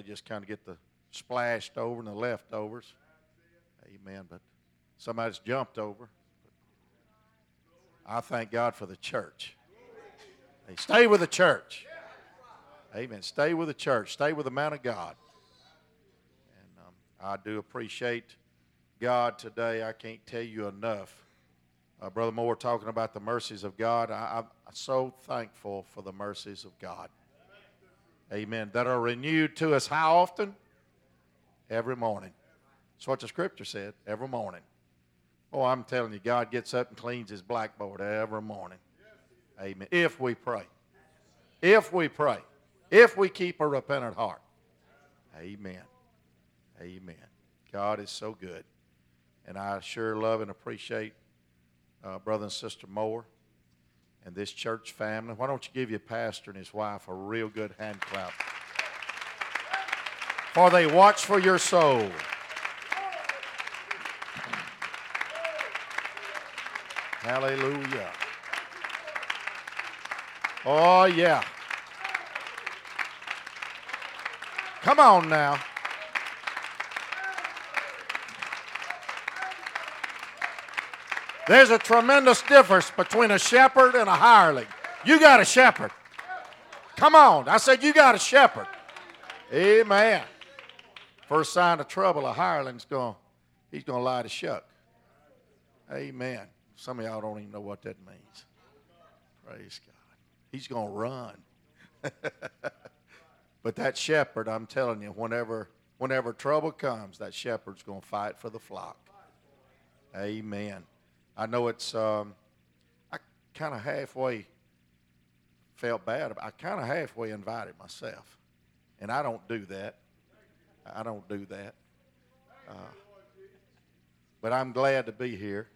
they just kind of get the splashed over and the leftovers. Amen. But somebody's jumped over. I thank God for the church. Hey, stay with the church. Amen. Stay with the church. Stay with the man of God. And um, I do appreciate God today. I can't tell you enough. Uh, Brother Moore talking about the mercies of God. I, I'm so thankful for the mercies of God. Amen. That are renewed to us how often? Every morning. That's what the scripture said, every morning. Oh, I'm telling you, God gets up and cleans his blackboard every morning. Amen. If we pray. If we pray. If we keep a repentant heart. Amen. Amen. God is so good. And I sure love and appreciate uh, Brother and Sister Moore and this church family. Why don't you give your pastor and his wife a real good hand clap? For they watch for your soul. Hallelujah. Oh, yeah. Come on now. There's a tremendous difference between a shepherd and a hireling. You got a shepherd. Come on. I said, You got a shepherd. Amen. First sign of trouble, a hireling's going, he's going to lie to shuck. Amen. Some of y'all don't even know what that means. Praise God. He's going to run. but that shepherd, I'm telling you, whenever, whenever trouble comes, that shepherd's going to fight for the flock. Amen. I know it's, um, I kind of halfway felt bad. I kind of halfway invited myself. And I don't do that. I don't do that. Uh, but I'm glad to be here.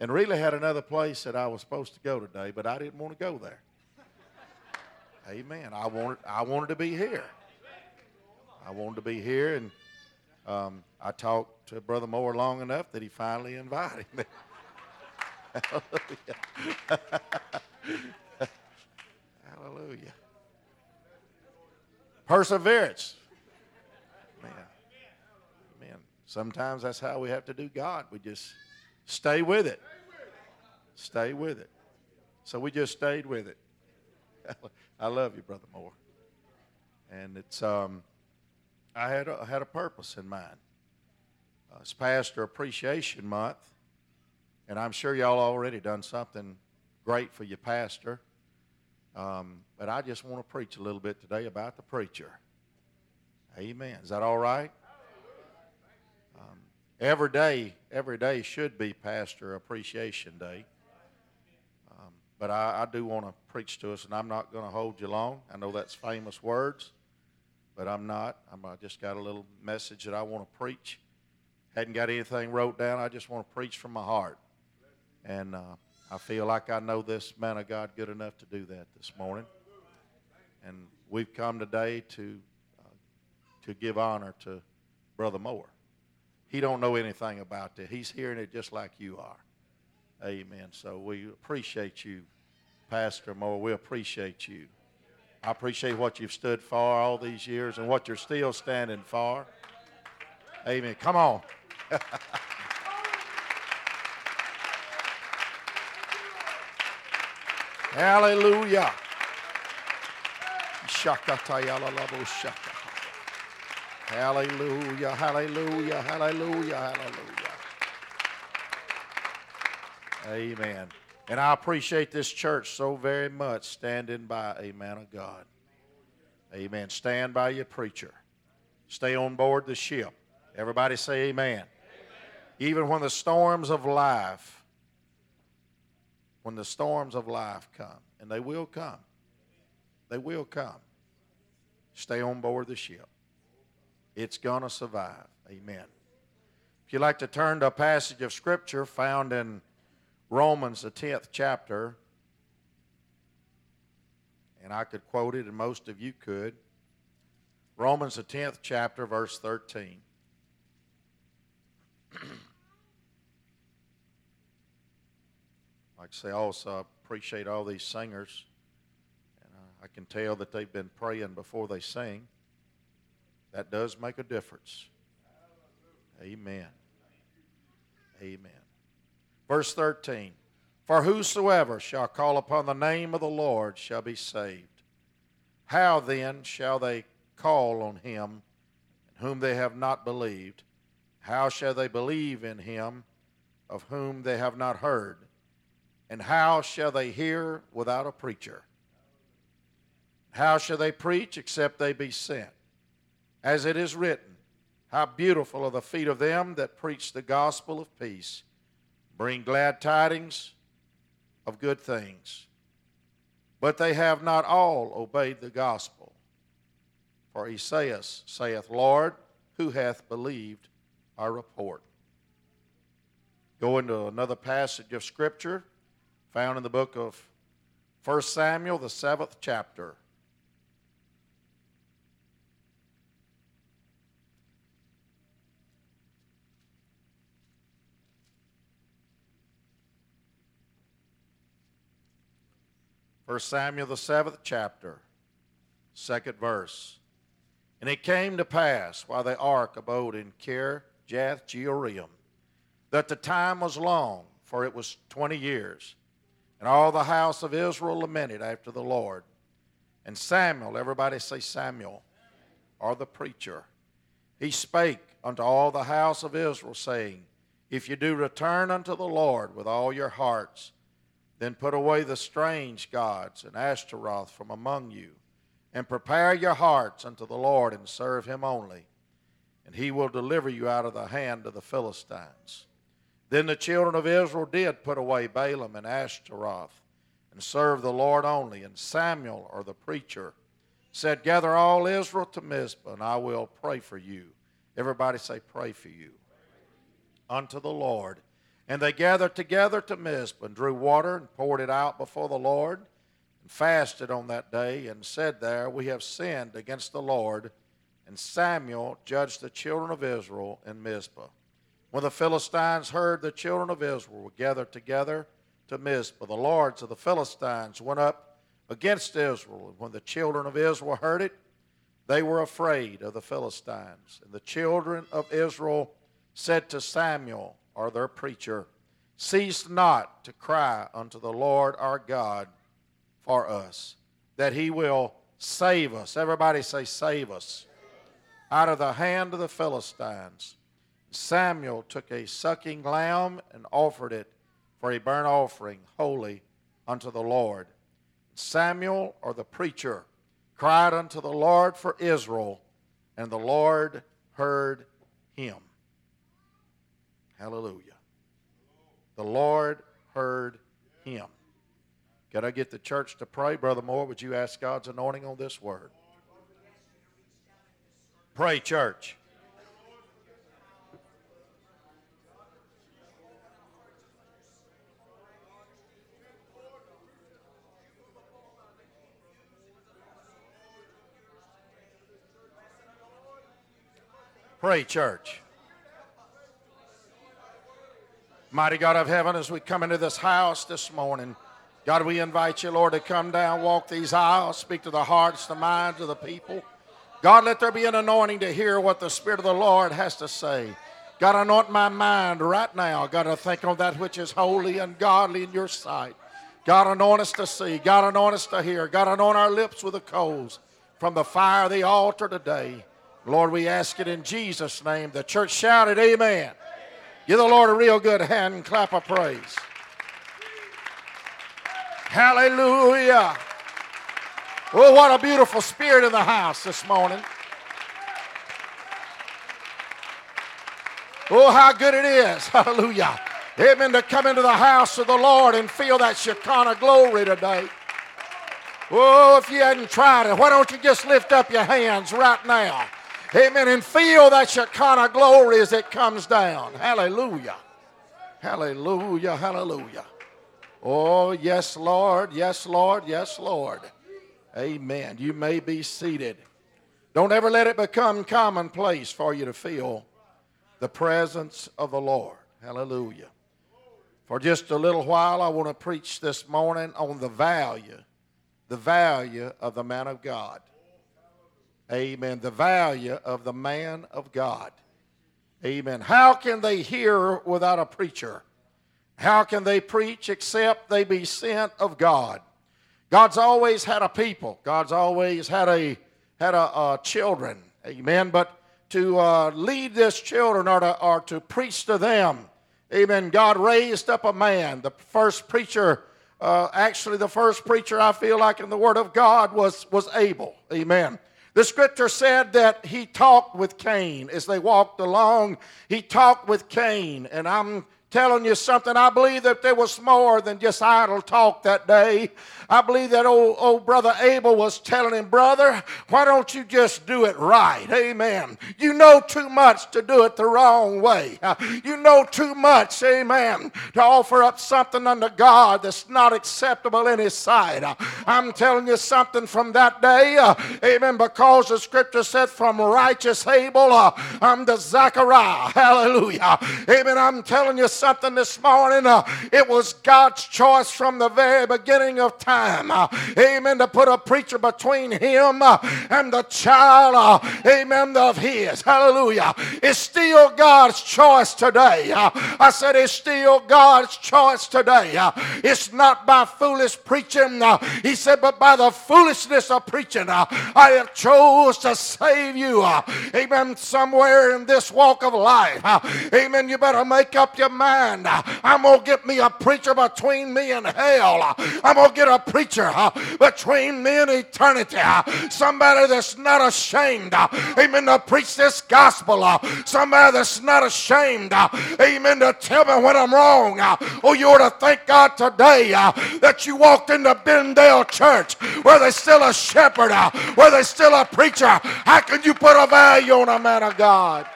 And really had another place that I was supposed to go today, but I didn't want to go there. Amen. I wanted, I wanted to be here. I wanted to be here, and um, I talked to Brother Moore long enough that he finally invited me. Hallelujah. Hallelujah. Perseverance. Man. Man. Sometimes that's how we have to do God. We just stay with it. Stay with it. So we just stayed with it. I love you, Brother Moore. And it's um, I had a, I had a purpose in mind. Uh, it's Pastor Appreciation Month, and I'm sure y'all already done something great for your pastor. Um, but I just want to preach a little bit today about the preacher. Amen. Is that all right? Um, every day, every day should be Pastor Appreciation Day. Um, but I, I do want to preach to us, and I'm not going to hold you long. I know that's famous words, but I'm not. I'm, I just got a little message that I want to preach. Hadn't got anything wrote down. I just want to preach from my heart. And uh, I feel like I know this man of God good enough to do that this morning. And we've come today to uh, to give honor to Brother Moore. He don't know anything about it. He's hearing it just like you are. Amen. So we appreciate you, Pastor Moore. We appreciate you. I appreciate what you've stood for all these years and what you're still standing for. Amen. Come on. Hallelujah. Hallelujah, hallelujah, hallelujah, hallelujah. Amen. And I appreciate this church so very much standing by a man of God. Amen. Stand by your preacher. Stay on board the ship. Everybody say amen. amen. Even when the storms of life when the storms of life come, and they will come, they will come. Stay on board the ship. It's going to survive. Amen. If you'd like to turn to a passage of Scripture found in Romans, the 10th chapter, and I could quote it, and most of you could. Romans, the 10th chapter, verse 13. like I say, also I appreciate all these singers. And uh, I can tell that they've been praying before they sing. That does make a difference. Amen. Amen. Verse 13 For whosoever shall call upon the name of the Lord shall be saved. How then shall they call on him in whom they have not believed? How shall they believe in him of whom they have not heard? And how shall they hear without a preacher? How shall they preach except they be sent? As it is written, How beautiful are the feet of them that preach the gospel of peace, bring glad tidings of good things. But they have not all obeyed the gospel. For Esaias saith, Lord, who hath believed our report? Go into another passage of Scripture found in the book of 1 Samuel, the seventh chapter. First Samuel, the seventh chapter, second verse. And it came to pass while the ark abode in Kirjath Jearim that the time was long, for it was twenty years. And all the house of Israel lamented after the Lord. And Samuel, everybody say Samuel, or the preacher, he spake unto all the house of Israel, saying, If you do return unto the Lord with all your hearts, then put away the strange gods and Ashtaroth from among you, and prepare your hearts unto the Lord, and serve him only, and he will deliver you out of the hand of the Philistines. Then the children of Israel did put away Baalim and Ashtaroth, and serve the Lord only. And Samuel, or the preacher, said, Gather all Israel to Mizpah, and I will pray for you. Everybody say, Pray for you. Unto the Lord and they gathered together to Mizpah and drew water and poured it out before the Lord and fasted on that day and said there, We have sinned against the Lord. And Samuel judged the children of Israel in Mizpah. When the Philistines heard the children of Israel were gathered together to Mizpah, the lords of the Philistines went up against Israel. And when the children of Israel heard it, they were afraid of the Philistines. And the children of Israel said to Samuel, or their preacher, cease not to cry unto the Lord our God for us, that he will save us. Everybody say, save us. Out of the hand of the Philistines. Samuel took a sucking lamb and offered it for a burnt offering, holy unto the Lord. Samuel, or the preacher, cried unto the Lord for Israel, and the Lord heard him. Hallelujah. The Lord heard him. Can I get the church to pray? Brother Moore, would you ask God's anointing on this word? Pray, church. Pray, church. Mighty God of heaven, as we come into this house this morning, God, we invite you, Lord, to come down, walk these aisles, speak to the hearts, the minds of the people. God, let there be an anointing to hear what the Spirit of the Lord has to say. God, anoint my mind right now. God, to think on that which is holy and godly in your sight. God, anoint us to see. God, anoint us to hear. God, anoint our lips with the coals from the fire of the altar today. Lord, we ask it in Jesus' name. The church shouted, Amen. Give the Lord a real good hand and clap of praise. Hallelujah. Oh, what a beautiful spirit in the house this morning. Oh, how good it is. Hallelujah. Amen. To come into the house of the Lord and feel that Shekinah glory today. Oh, if you hadn't tried it, why don't you just lift up your hands right now? Amen. And feel that Shekinah glory as it comes down. Hallelujah. Hallelujah. Hallelujah. Oh, yes, Lord. Yes, Lord. Yes, Lord. Amen. You may be seated. Don't ever let it become commonplace for you to feel the presence of the Lord. Hallelujah. For just a little while, I want to preach this morning on the value, the value of the man of God. Amen. The value of the man of God. Amen. How can they hear without a preacher? How can they preach except they be sent of God? God's always had a people. God's always had a had a, a children. Amen. But to uh, lead this children or to, or to preach to them, amen. God raised up a man. The first preacher, uh, actually, the first preacher I feel like in the Word of God was was Abel. Amen. The scripture said that he talked with Cain as they walked along. He talked with Cain, and I'm telling you something. I believe that there was more than just idle talk that day. I believe that old, old brother Abel was telling him, Brother, why don't you just do it right? Amen. You know too much to do it the wrong way. You know too much, amen, to offer up something unto God that's not acceptable in His sight. I'm telling you something from that day, uh, amen, because the scripture said, From righteous Abel uh, unto Zachariah. Hallelujah. Amen. I'm telling you something this morning. Uh, it was God's choice from the very beginning of time uh, amen, to put a preacher between him uh, and the child, uh, amen, of his. Hallelujah. It's still God's choice today. Uh, I said it's still God's choice today. Uh, it's not by foolish preaching, he said, but by the foolishness of preaching, I have chose to save you. Amen. Somewhere in this walk of life, amen, you better make up your mind. I'm going to get me a preacher between me and hell. I'm going to get a preacher uh, between me and eternity. Uh, somebody that's not ashamed, uh, amen, to preach this gospel. Somebody that's not ashamed, amen, to tell me when I'm wrong. Oh, you ought to thank God today that you walked into Bendale Church where there's still a shepherd, where there's still a preacher. How can you put a value on a man of God?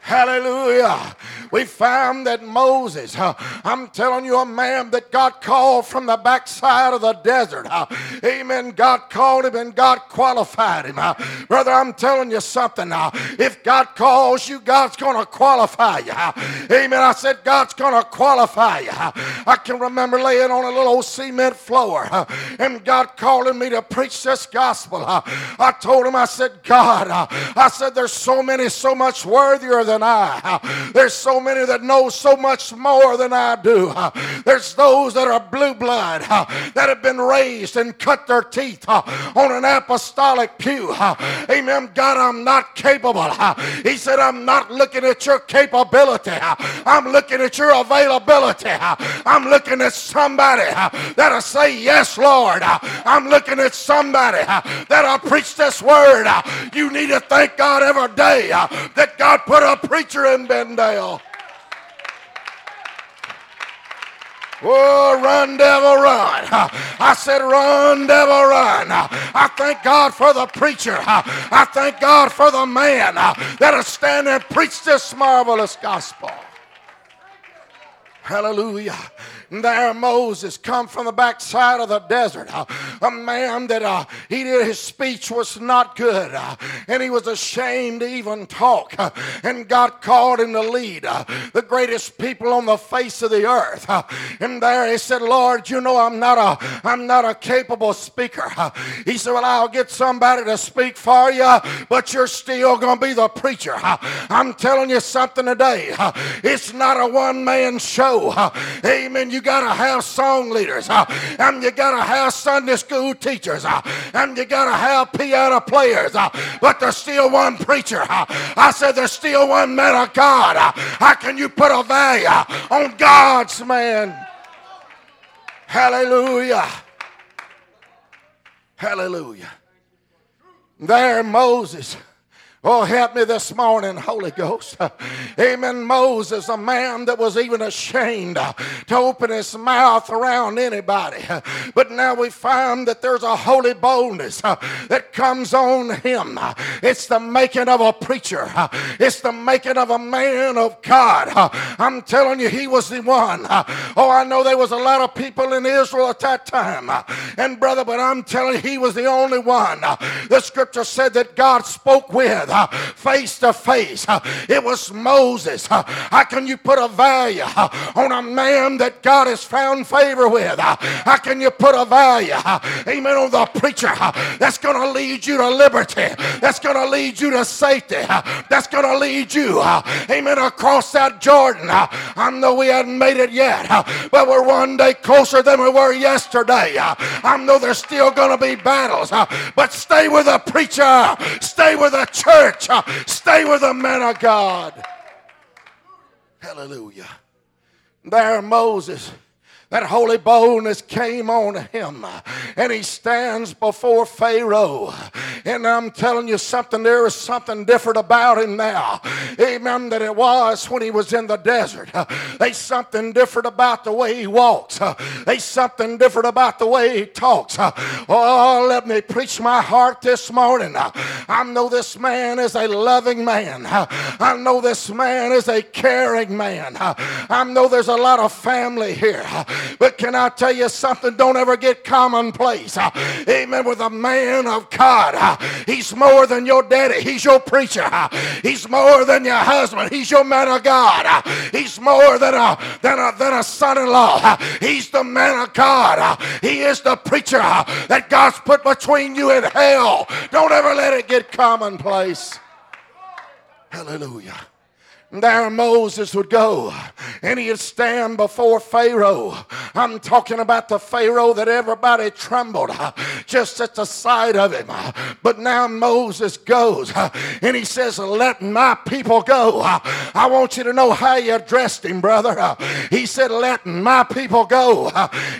Hallelujah. We found that Moses, uh, I'm telling you, a man that God called from the backside of the desert. Uh, amen. God called him and God qualified him. Uh, brother, I'm telling you something. Uh, if God calls you, God's going to qualify you. Amen. I said, God's going to qualify you. I can remember laying on a little old cement floor and God calling me to preach this gospel. I told him, I said, God, I said, there's so many, so much worthier than I. There's so many that know so much more than I do. There's those that are blue blood that have been raised and cut their teeth on an apostolic pew. Amen. God, I'm not capable. He said, I'm not looking at your capability. I'm looking at your availability. I'm looking at somebody that'll say, Yes, Lord. I'm looking at somebody that'll preach this word. You need to thank God every day that God put a preacher in Bendale. Oh, run, devil, run. I said, run, devil, run. I thank God for the preacher. I thank God for the man that'll stand and preach this marvelous gospel. Hallelujah there Moses come from the backside of the desert. Uh, a man that uh, he did, his speech was not good. Uh, and he was ashamed to even talk. Uh, and God called him to lead the greatest people on the face of the earth. And there he said, Lord, you know I'm not a, I'm not a capable speaker. he said, well, I'll get somebody to speak for you, but you're still going to be the preacher. I'm telling you something today. It's not a one-man show. Amen. You you got to have song leaders, and you got to have Sunday school teachers, and you got to have piano players, but there's still one preacher. I said there's still one man of God. How can you put a value on God's man? Hallelujah. Hallelujah. There, Moses Oh, help me this morning, Holy Ghost. Amen. Moses, a man that was even ashamed to open his mouth around anybody. But now we find that there's a holy boldness that comes on him. It's the making of a preacher, it's the making of a man of God. I'm telling you, he was the one. Oh, I know there was a lot of people in Israel at that time. And brother, but I'm telling you, he was the only one. The scripture said that God spoke with with face to face. It was Moses. How can you put a value on a man that God has found favor with? How can you put a value, amen, on the preacher that's going to lead you to liberty, that's going to lead you to safety, that's going to lead you, amen, across that Jordan? I know we hadn't made it yet, but we're one day closer than we were yesterday. I know there's still going to be battles, but stay with the preacher, stay with the church, stay with the man of God. Hallelujah. There, Moses that holy boldness came on him and he stands before Pharaoh. And I'm telling you something, there is something different about him now. Amen. That it was when he was in the desert. There's something different about the way he walks. There's something different about the way he talks. Oh, let me preach my heart this morning. I know this man is a loving man. I know this man is a caring man. I know there's a lot of family here. But can I tell you something? Don't ever get commonplace. Amen. With a man of God, he's more than your daddy. He's your preacher. He's more than your husband. He's your man of God. He's more than a than a than a son-in-law. He's the man of God. He is the preacher that God's put between you and hell. Don't ever let it get commonplace. Hallelujah there Moses would go and he'd stand before Pharaoh. I'm talking about the Pharaoh that everybody trembled uh, just at the sight of him. Uh, but now Moses goes uh, and he says, Let my people go. I want you to know how you addressed him, brother. He said, Let my people go.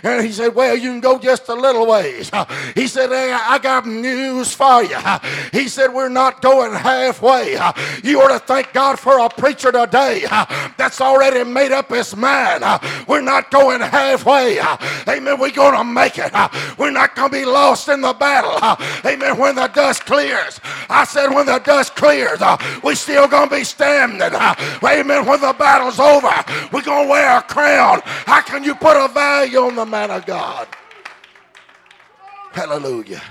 And he said, Well, you can go just a little ways. He said, Hey, I got news for you. He said, We're not going halfway. You ought to thank God for a preacher preacher today uh, that's already made up his mind. Uh, we're not going halfway. Uh, amen. We're going to make it. We're not going to be lost in the battle. Amen. When the dust clears. I said, when the dust clears, we still going to be standing. Amen. When the battle's over, we're going to wear a crown. How can you put a value on the man of God? Hallelujah.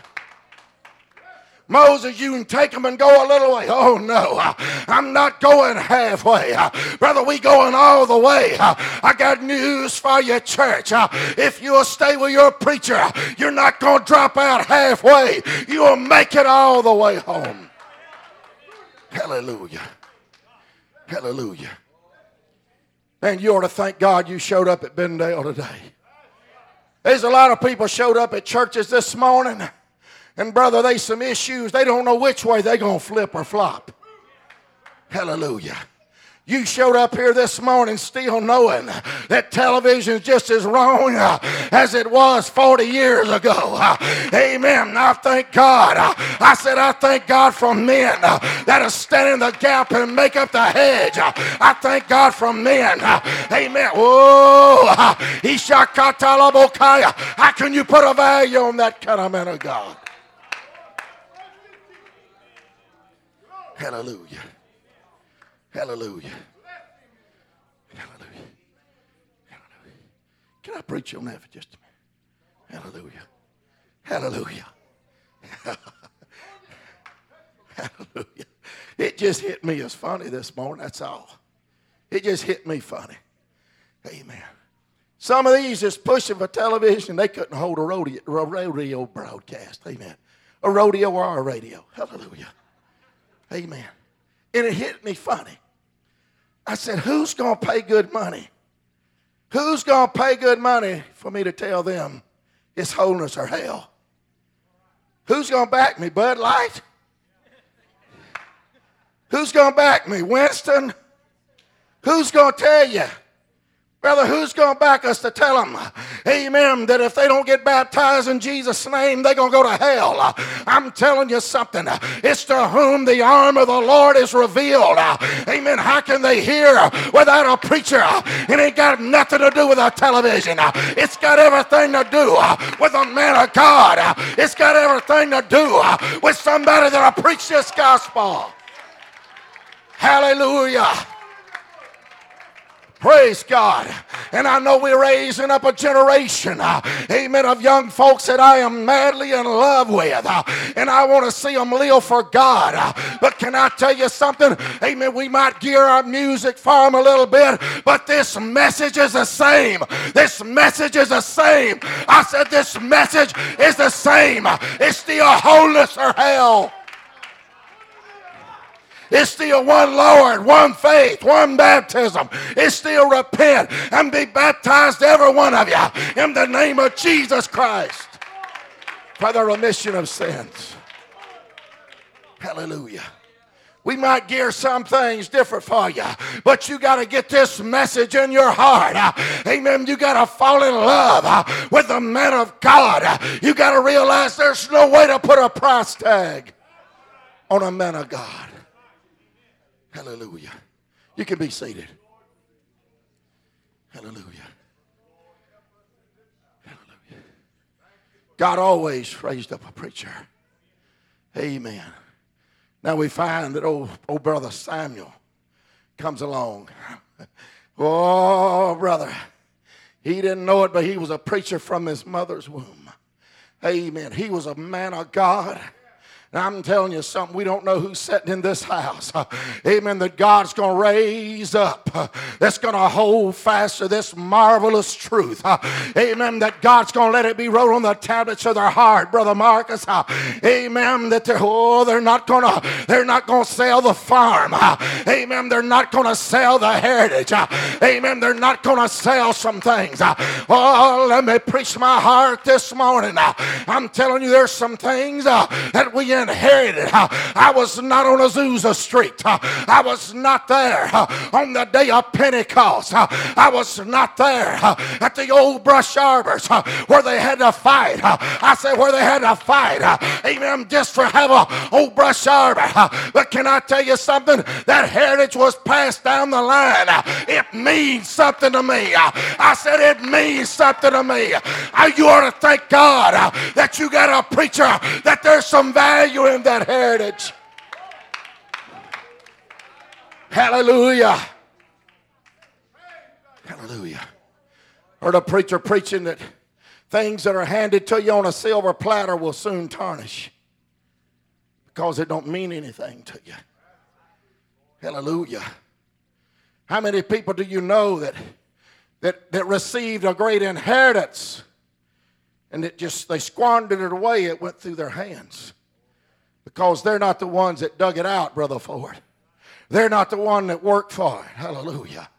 Moses, you can take them and go a little way. Oh, no, I'm not going halfway. Brother, we going all the way. I got news for you, church. If you'll stay with your preacher, you're not going to drop out halfway. You'll make it all the way home. Hallelujah. Hallelujah. And you ought to thank God you showed up at Bendale today. There's a lot of people showed up at churches this morning and brother, they some issues. They don't know which way they going to flip or flop. Hallelujah. You showed up here this morning still knowing that television is just as wrong as it was 40 years ago. Amen. I thank God. I said, I thank God for men that are standing the gap and make up the hedge. I thank God for men. Amen. Oh, how can you put a value on that kind of man of God? Hallelujah. Hallelujah. Hallelujah. Hallelujah. Can I preach on that for just a minute? Hallelujah. Hallelujah. Hallelujah. It just hit me as funny this morning, that's all. It just hit me funny. Amen. Some of these is pushing for television. They couldn't hold a rodeo, a rodeo broadcast. Amen. A rodeo or a radio. Hallelujah. Amen. And it hit me funny. I said, Who's going to pay good money? Who's going to pay good money for me to tell them it's holiness or hell? Who's going to back me? Bud Light? Who's going to back me? Winston? Who's going to tell you Brother, who's going to back us to tell them, amen, that if they don't get baptized in Jesus' name, they're going to go to hell? I'm telling you something. It's to whom the arm of the Lord is revealed. Amen. How can they hear without a preacher? It ain't got nothing to do with a television. It's got everything to do with a man of God. It's got everything to do with somebody that'll preach this gospel. Hallelujah. Praise God. And I know we're raising up a generation, uh, amen, of young folks that I am madly in love with. Uh, and I want to see them live for God. Uh, but can I tell you something? Amen. We might gear our music for them a little bit, but this message is the same. This message is the same. I said, this message is the same. It's still wholeness or hell. It's still one Lord, one faith, one baptism. It's still repent and be baptized, every one of you, in the name of Jesus Christ for the remission of sins. Hallelujah. We might gear some things different for you, but you got to get this message in your heart. Amen. You got to fall in love uh, with the man of God. You got to realize there's no way to put a price tag on a man of God. Hallelujah. You can be seated. Hallelujah. Hallelujah. God always raised up a preacher. Amen. Now we find that old, old brother Samuel comes along. Oh, brother. He didn't know it, but he was a preacher from his mother's womb. Amen. He was a man of God. Now, I'm telling you something, we don't know who's sitting in this house. Amen. That God's going to raise up, that's going to hold fast to this marvelous truth. Amen. That God's going to let it be wrote on the tablets of their heart, Brother Marcus. Amen. That they're, oh, they're not going to, they're not going to sell the farm. Amen. They're not going to sell the heritage. Amen. They're not going to sell some things. Oh, let me preach my heart this morning. I'm telling you, there's some things uh, that we inherited. I was not on Azusa Street. I was not there on the day of Pentecost. I was not there at the old brush arbors where they had to fight. I said where they had to fight. Amen. Just for have a old brush arbor. But can I tell you something? That heritage was passed down the line. It means something to me. I said it means something to me. You ought to thank God that you got a preacher that there's some value value in that heritage. Hallelujah. Hallelujah. Heard a preacher preaching that things that are handed to you on a silver platter will soon tarnish because it don't mean anything to you. Hallelujah. How many people do you know that that, that received a great inheritance and it just they squandered it away, it went through their hands because they're not the ones that dug it out, Brother Ford. They're not the one that worked for it. Hallelujah.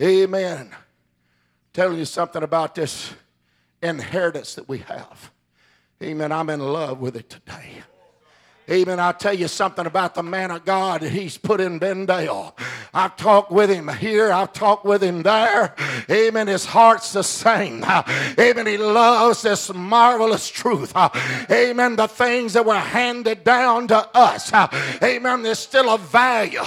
Amen. Telling you something about this inheritance that we have. Amen. I'm in love with it today. Amen. I'll tell you something about the man of God that he's put in Bendale. I've talked with him here. I've talked with him there. Amen. His heart's the same. Amen. He loves this marvelous truth. Amen. The things that were handed down to us. Amen. There's still a value.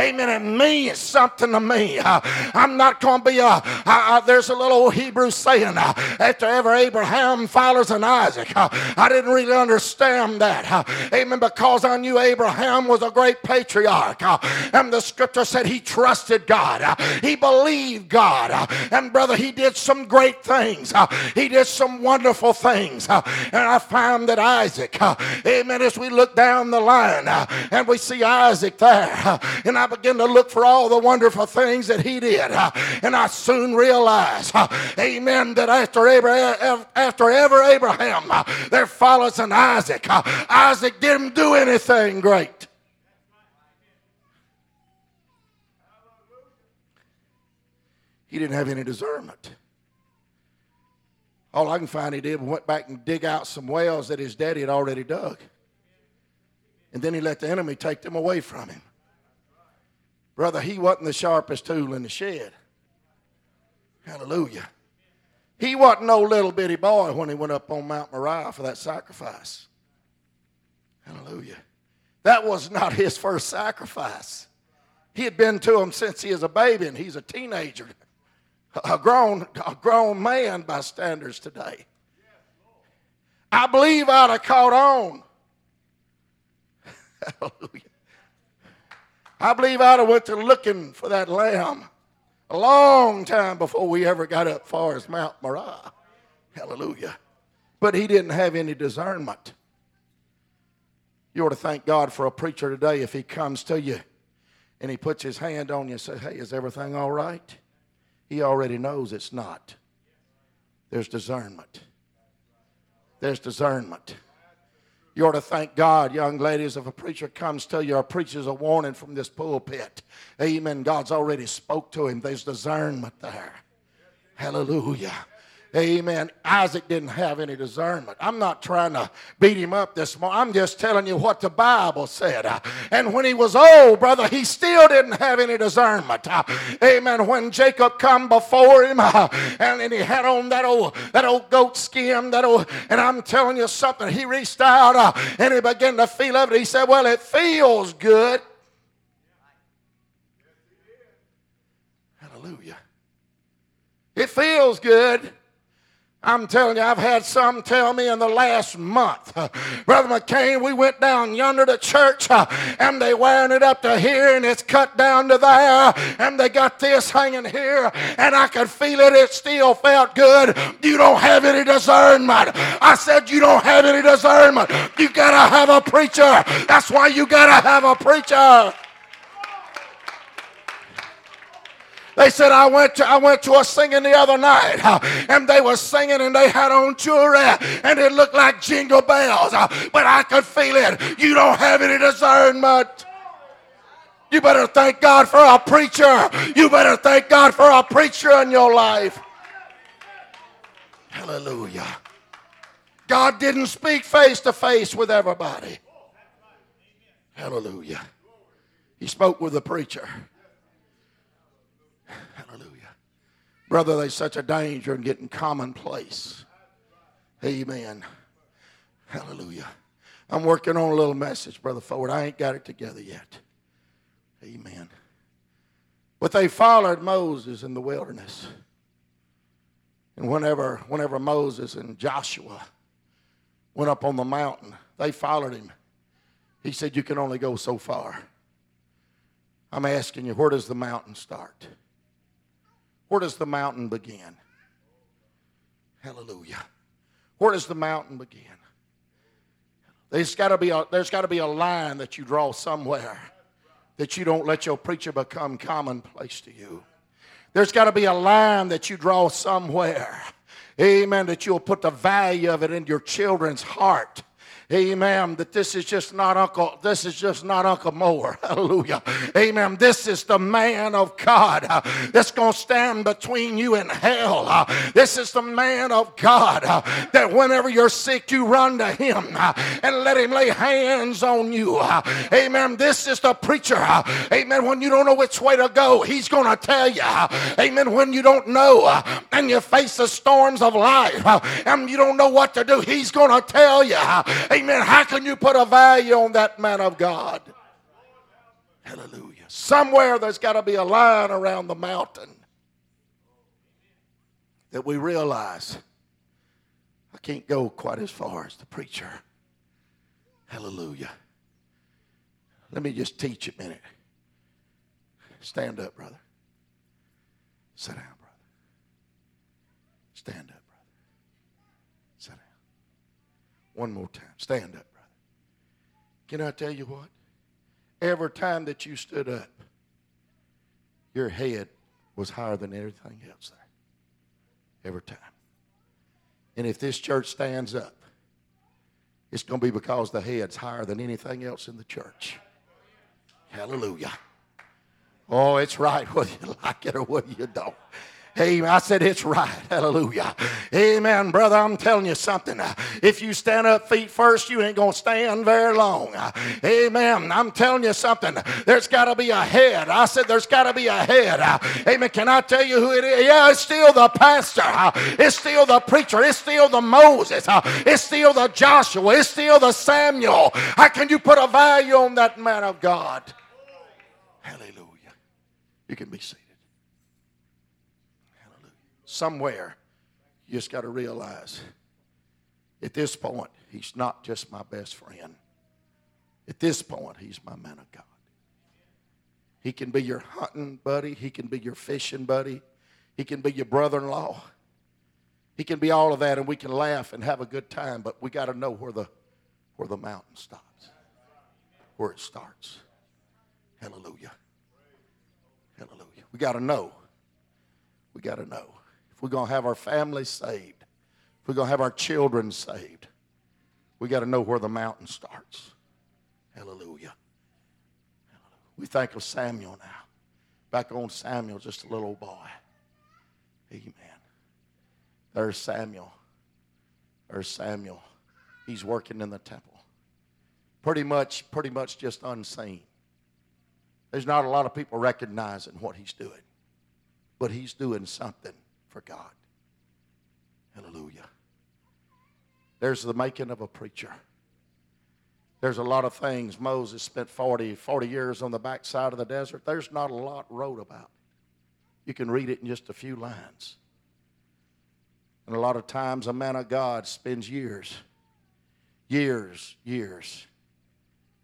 Amen. It means something to me. I'm not going to be a, a, a, there's a little Hebrew saying, after ever Abraham follows and Isaac. I didn't really understand that. Amen because I knew Abraham was a great patriarch. Uh, and the scripture said he trusted God, uh, he believed God. Uh, and brother, he did some great things, uh, he did some wonderful things. Uh, and I found that Isaac, uh, amen, as we look down the line and we see Isaac there, and I begin to look for all the wonderful things that he did. And I soon realized, amen, that after, Abraham, after ever Abraham, there follows an Isaac. Isaac did didn't do anything great. He didn't have any discernment. All I can find he did was went back and dig out some wells that his daddy had already dug. And then he let the enemy take them away from him. Brother, he wasn't the sharpest tool in the shed. Hallelujah. He wasn't no little bitty boy when he went up on Mount Moriah for that sacrifice. Hallelujah. That was not his first sacrifice. He had been to him since he was a baby and he's a teenager. A grown, a grown man by standards today. I believe I'd have caught on. Hallelujah. I believe I'd have went to looking for that lamb A long time before we ever got up far as Mount Moriah. Hallelujah. But he didn't have any discernment. You ought to thank God for a preacher today if he comes to you and he puts his hand on you and says, Hey, is everything all right? He already knows it's not. There's discernment. There's discernment. You ought to thank God, young ladies, if a preacher comes to you or preaches a warning from this pulpit. Amen. God's already spoke to him. There's discernment there. Hallelujah. Amen. Isaac didn't have any discernment. I'm not trying to beat him up this morning. I'm just telling you what the Bible said. And when he was old, brother, he still didn't have any discernment. Amen. When Jacob come before him and then he had on that old that old goat skin, that old, and I'm telling you something, he reached out uh, and he began to feel of it. He said, Well, it feels good. Hallelujah. It feels good. I'm telling you, I've had some tell me in the last month, Brother McCain, we went down yonder to church uh, and they wearing it up to here and it's cut down to there and they got this hanging here and I could feel it. It still felt good. You don't have any discernment. I said, You don't have any discernment. You got to have a preacher. That's why you got to have a preacher. They said, I went to, I went to a singing the other night, uh, and they were singing and they had on jewelry, and it looked like jingle bells, uh, but I could feel it. You don't have any discernment. You better thank God for a preacher. You better thank God for a preacher in your life. Hallelujah. God didn't speak face to face with everybody. Hallelujah. He spoke with the preacher. Brother, there's such a danger in getting commonplace. Amen. Hallelujah. I'm working on a little message, Brother Ford. I ain't got it together yet. Amen. But they followed Moses in the wilderness. And whenever, whenever Moses and Joshua went up on the mountain, they followed him. He said, You can only go so far. I'm asking you, where does the mountain start? Where does the mountain begin? Hallelujah. Where does the mountain begin? There's got to be a, there's got to be a line that you draw somewhere that you don't let your preacher become commonplace to you. There's got to be a line that you draw somewhere. Amen. That you'll put the value of it in your children's heart. Amen. That this is just not Uncle, this is just not Uncle Moore. Hallelujah. Amen. This is the man of God uh, that's going to stand between you and hell. Uh, this is the man of God uh, that whenever you're sick, you run to him uh, and let him lay hands on you. Uh, amen. This is the preacher. Uh, amen. When you don't know which way to go, he's going to tell you. amen. When you don't know and you face the storms of life and you don't know what to do, he's going to tell you. Amen. How can you put a value on that man of God? Hallelujah. Somewhere there's got to be a line around the mountain that we realize I can't go quite as far as the preacher. Hallelujah. Let me just teach a minute. Stand up, brother. Sit down, brother. Stand up. One more time. Stand up, brother. Can I tell you what? Every time that you stood up, your head was higher than everything else there. Every time. And if this church stands up, it's going to be because the head's higher than anything else in the church. Hallelujah. Oh, it's right whether you like it or whether you don't. Amen. I said it's right. Hallelujah. Amen, brother. I'm telling you something. If you stand up feet first, you ain't going to stand very long. Amen. I'm telling you something. There's got to be a head. I said there's got to be a head. Amen. Can I tell you who it is? Yeah, it's still the pastor. It's still the preacher. It's still the Moses. It's still the Joshua. It's still the Samuel. How can you put a value on that man of God? Hallelujah. You can be seated somewhere, you just got to realize at this point, he's not just my best friend. At this point, he's my man of God. He can be your hunting buddy. He can be your fishing buddy. He can be your brother in law. He can be all of that, and we can laugh and have a good time, but we got to know where the, where the mountain stops, where it starts. Hallelujah. Hallelujah. We got to know. We got to know. We're going to have our family saved, we're going to have our children saved, we got to know where the mountain starts. Hallelujah. We think of Samuel now. Back on Samuel, just a little boy. Amen. There's Samuel. There's Samuel. He's working in the temple. Pretty much, pretty much just unseen. There's not a lot of people recognizing what he's doing. But he's doing something for God. Hallelujah. There's the making of a preacher. There's a lot of things. Moses spent 40, 40 years on the backside of the desert. There's not a lot wrote about. You can read it in just a few lines. And a lot of times, a man of God spends years, years, years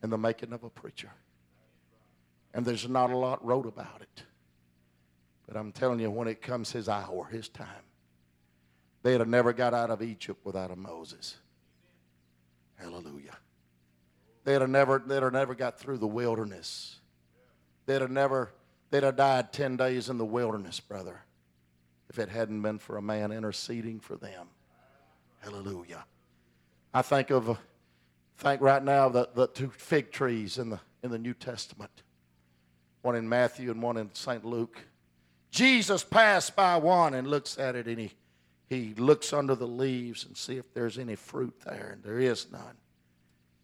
in the making of a preacher. And there's not a lot wrote about it. But I'm telling you, when it comes his hour, his time, they'd have never got out of Egypt without a Moses. Hallelujah. They'd have never, they'd have never got through the wilderness. They'd have never, they'd have died 10 days in the wilderness, brother, if it hadn't been for a man interceding for them. Hallelujah. I think of, think right now the, the two fig trees in the, in the New Testament, one in Matthew and one in St. Luke. Jesus passed by one and looks at it and he, he looks under the leaves and see if there's any fruit there, and there is none.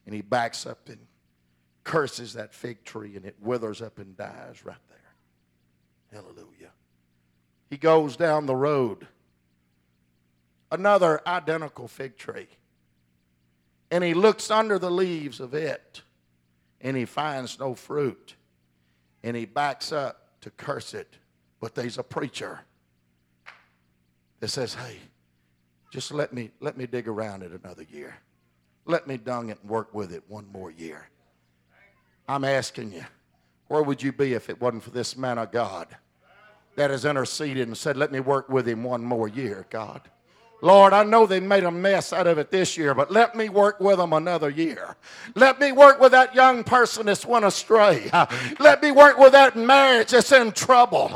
And he backs up and curses that fig tree, and it withers up and dies right there. Hallelujah. He goes down the road, another identical fig tree, and he looks under the leaves of it, and he finds no fruit, and he backs up to curse it. But there's a preacher that says, Hey, just let me let me dig around it another year. Let me dung it and work with it one more year. I'm asking you, where would you be if it wasn't for this man of God that has interceded and said, Let me work with him one more year, God? Lord, I know they made a mess out of it this year, but let me work with them another year. Let me work with that young person that's went astray. Let me work with that marriage that's in trouble.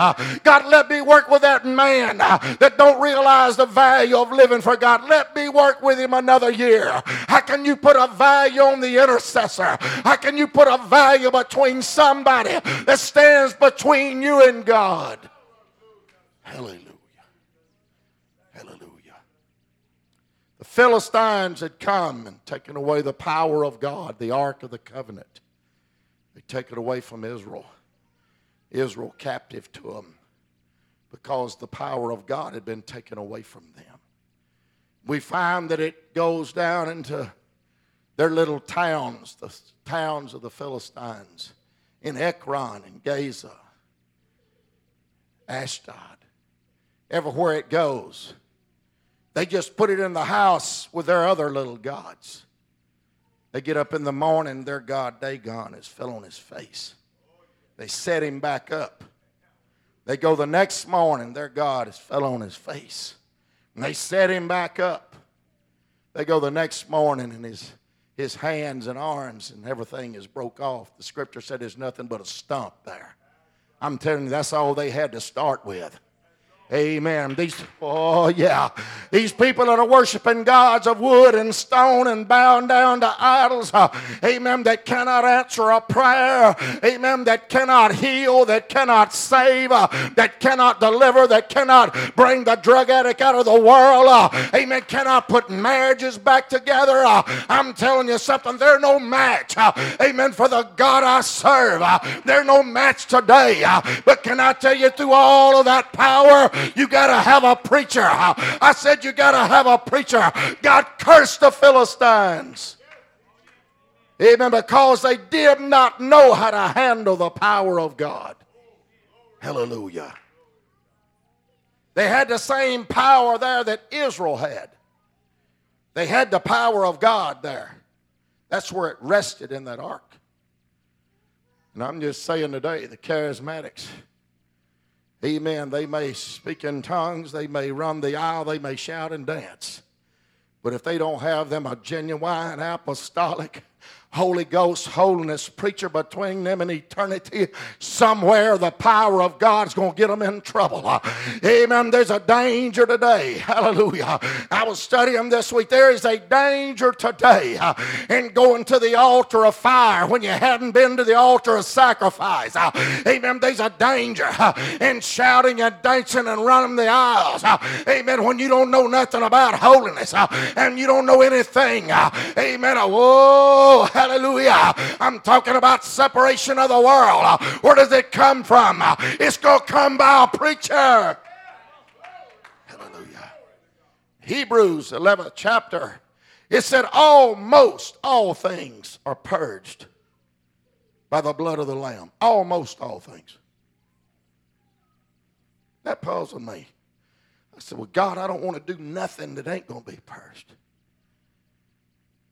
God, let me work with that man that don't realize the value of living for God. Let me work with him another year. How can you put a value on the intercessor? How can you put a value between somebody that stands between you and God? Hallelujah. Philistines had come and taken away the power of God, the Ark of the Covenant. They take it away from Israel. Israel captive to them because the power of God had been taken away from them. We find that it goes down into their little towns, the towns of the Philistines, in Ekron and Gaza, Ashdod. Everywhere it goes, they just put it in the house with their other little gods. They get up in the morning, their God Dagon is fell on his face. They set him back up. They go the next morning, their God is fell on his face. And they set him back up. They go the next morning and his, his hands and arms and everything is broke off. The scripture said there's nothing but a stump there. I'm telling you, that's all they had to start with. Amen. These, oh yeah, these people that are worshiping gods of wood and stone and bowing down to idols, uh, amen, that cannot answer a prayer, amen, that cannot heal, that cannot save, uh, that cannot deliver, that cannot bring the drug addict out of the world, uh, amen, cannot put marriages back together. I'm telling you something, they're no match, amen, for the God I serve. They're no match today. but can I tell you, through all of that power, you got to have a preacher. I said, You got to have a preacher. God cursed the Philistines. Amen. Because they did not know how to handle the power of God. Hallelujah. They had the same power there that Israel had. They had the power of God there. That's where it rested in that ark. And I'm just saying today, the charismatics, amen, they may speak in tongues, they may run the aisle, they may shout and dance. But if they don't have them a genuine apostolic, Holy Ghost holiness preacher between them and eternity, somewhere the power of God's going to get them in trouble. Amen. There's a danger today. Hallelujah. I was studying this week. There is a danger today in going to the altar of fire when you hadn't been to the altar of sacrifice. Amen. There's a danger in shouting and dancing and running the aisles. Amen. When you don't know nothing about holiness and you don't know anything. Amen. Whoa. Hallelujah. I'm talking about separation of the world. Where does it come from? It's going to come by a preacher. Hallelujah. Hebrews 11th chapter. It said, almost all things are purged by the blood of the Lamb. Almost all things. That puzzled me. I said, Well, God, I don't want to do nothing that ain't going to be purged.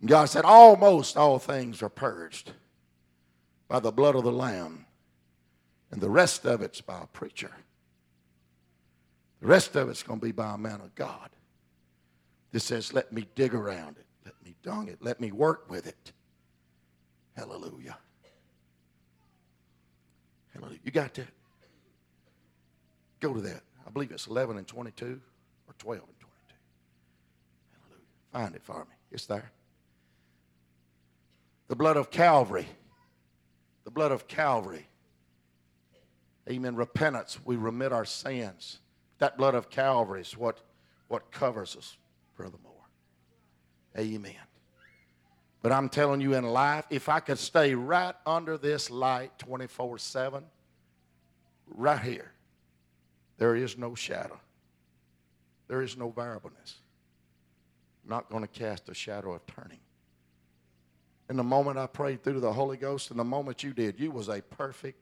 God said, Almost all things are purged by the blood of the Lamb, and the rest of it's by a preacher. The rest of it's going to be by a man of God. This says, Let me dig around it, let me dung it, let me work with it. Hallelujah. Hallelujah. You got that? Go to that. I believe it's 11 and 22 or 12 and 22. Hallelujah. Find it for me. It's there. The blood of Calvary. The blood of Calvary. Amen. Repentance, we remit our sins. That blood of Calvary is what, what covers us, furthermore. Amen. But I'm telling you, in life, if I could stay right under this light 24 7, right here, there is no shadow. There is no variableness. I'm not going to cast a shadow of turning. And the moment I prayed through the Holy Ghost and the moment you did, you was a perfect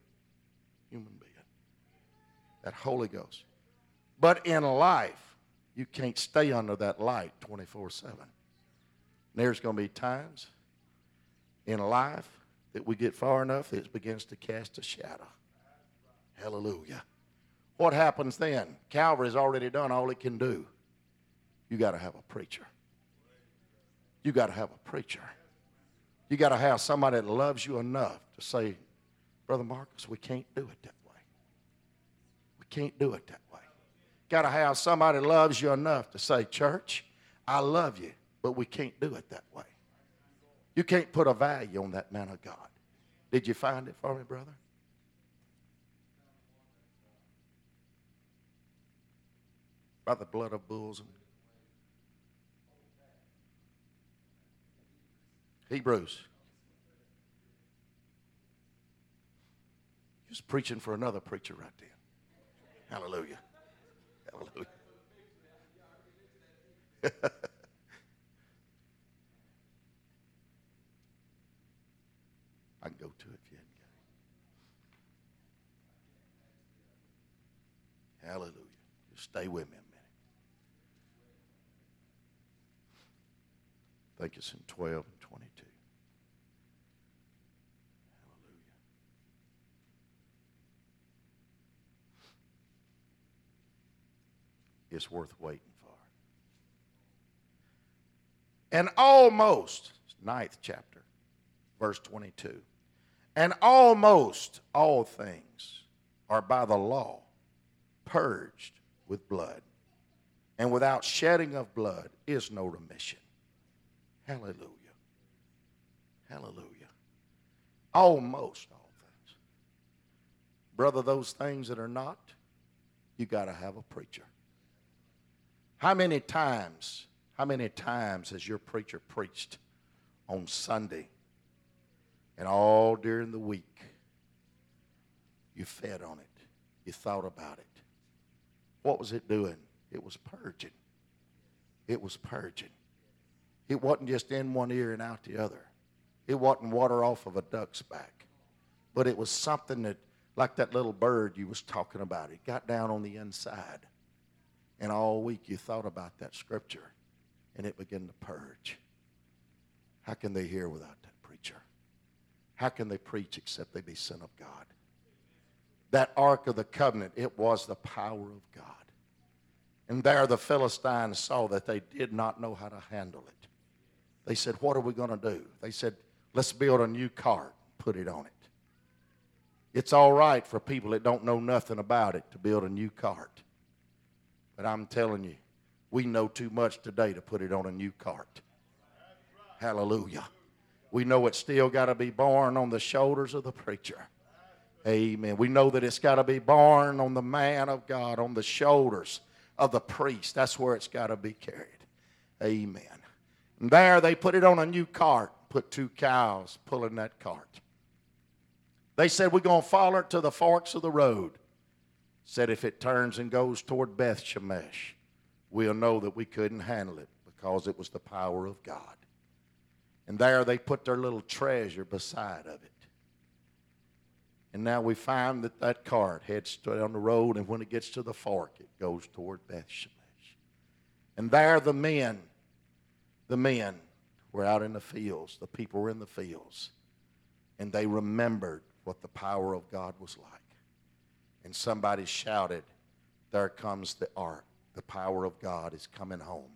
human being. That Holy Ghost. But in life, you can't stay under that light 24 7. There's going to be times in life that we get far enough that it begins to cast a shadow. Hallelujah. What happens then? Calvary's already done all it can do. You got to have a preacher. You got to have a preacher. You got to have somebody that loves you enough to say, Brother Marcus, we can't do it that way. We can't do it that way. Got to have somebody that loves you enough to say, Church, I love you, but we can't do it that way. You can't put a value on that man of God. Did you find it for me, brother? By the blood of bulls and Hebrews. He was preaching for another preacher right then. Hallelujah. Hallelujah. I can go to it if you haven't got it. Hallelujah. Just stay with me a minute. I think it's in 12 and 22. Hallelujah. It's worth waiting for. And almost, ninth chapter, verse 22. And almost all things are by the law purged with blood. And without shedding of blood is no remission. Hallelujah. Hallelujah. Almost all things. Brother, those things that are not, you got to have a preacher. How many times, how many times has your preacher preached on Sunday and all during the week? You fed on it. You thought about it. What was it doing? It was purging. It was purging. It wasn't just in one ear and out the other. It wasn't water off of a duck's back. But it was something that, like that little bird you was talking about, it got down on the inside. And all week you thought about that scripture and it began to purge. How can they hear without that preacher? how can they preach except they be sent of God? That Ark of the Covenant, it was the power of God. And there the Philistines saw that they did not know how to handle it. They said, What are we going to do? They said, Let's build a new cart, put it on it. It's all right for people that don't know nothing about it to build a new cart. But I'm telling you, we know too much today to put it on a new cart. Hallelujah. We know it's still got to be borne on the shoulders of the preacher. Amen. We know that it's got to be borne on the man of God, on the shoulders of the priest. That's where it's got to be carried. Amen. And there they put it on a new cart, put two cows pulling that cart. They said, We're going to follow it to the forks of the road. Said, if it turns and goes toward Beth Shemesh, we'll know that we couldn't handle it because it was the power of God. And there they put their little treasure beside of it. And now we find that that cart heads down the road, and when it gets to the fork, it goes toward Beth Shemesh. And there the men, the men were out in the fields. The people were in the fields. And they remembered what the power of God was like. And somebody shouted, There comes the ark. The power of God is coming home.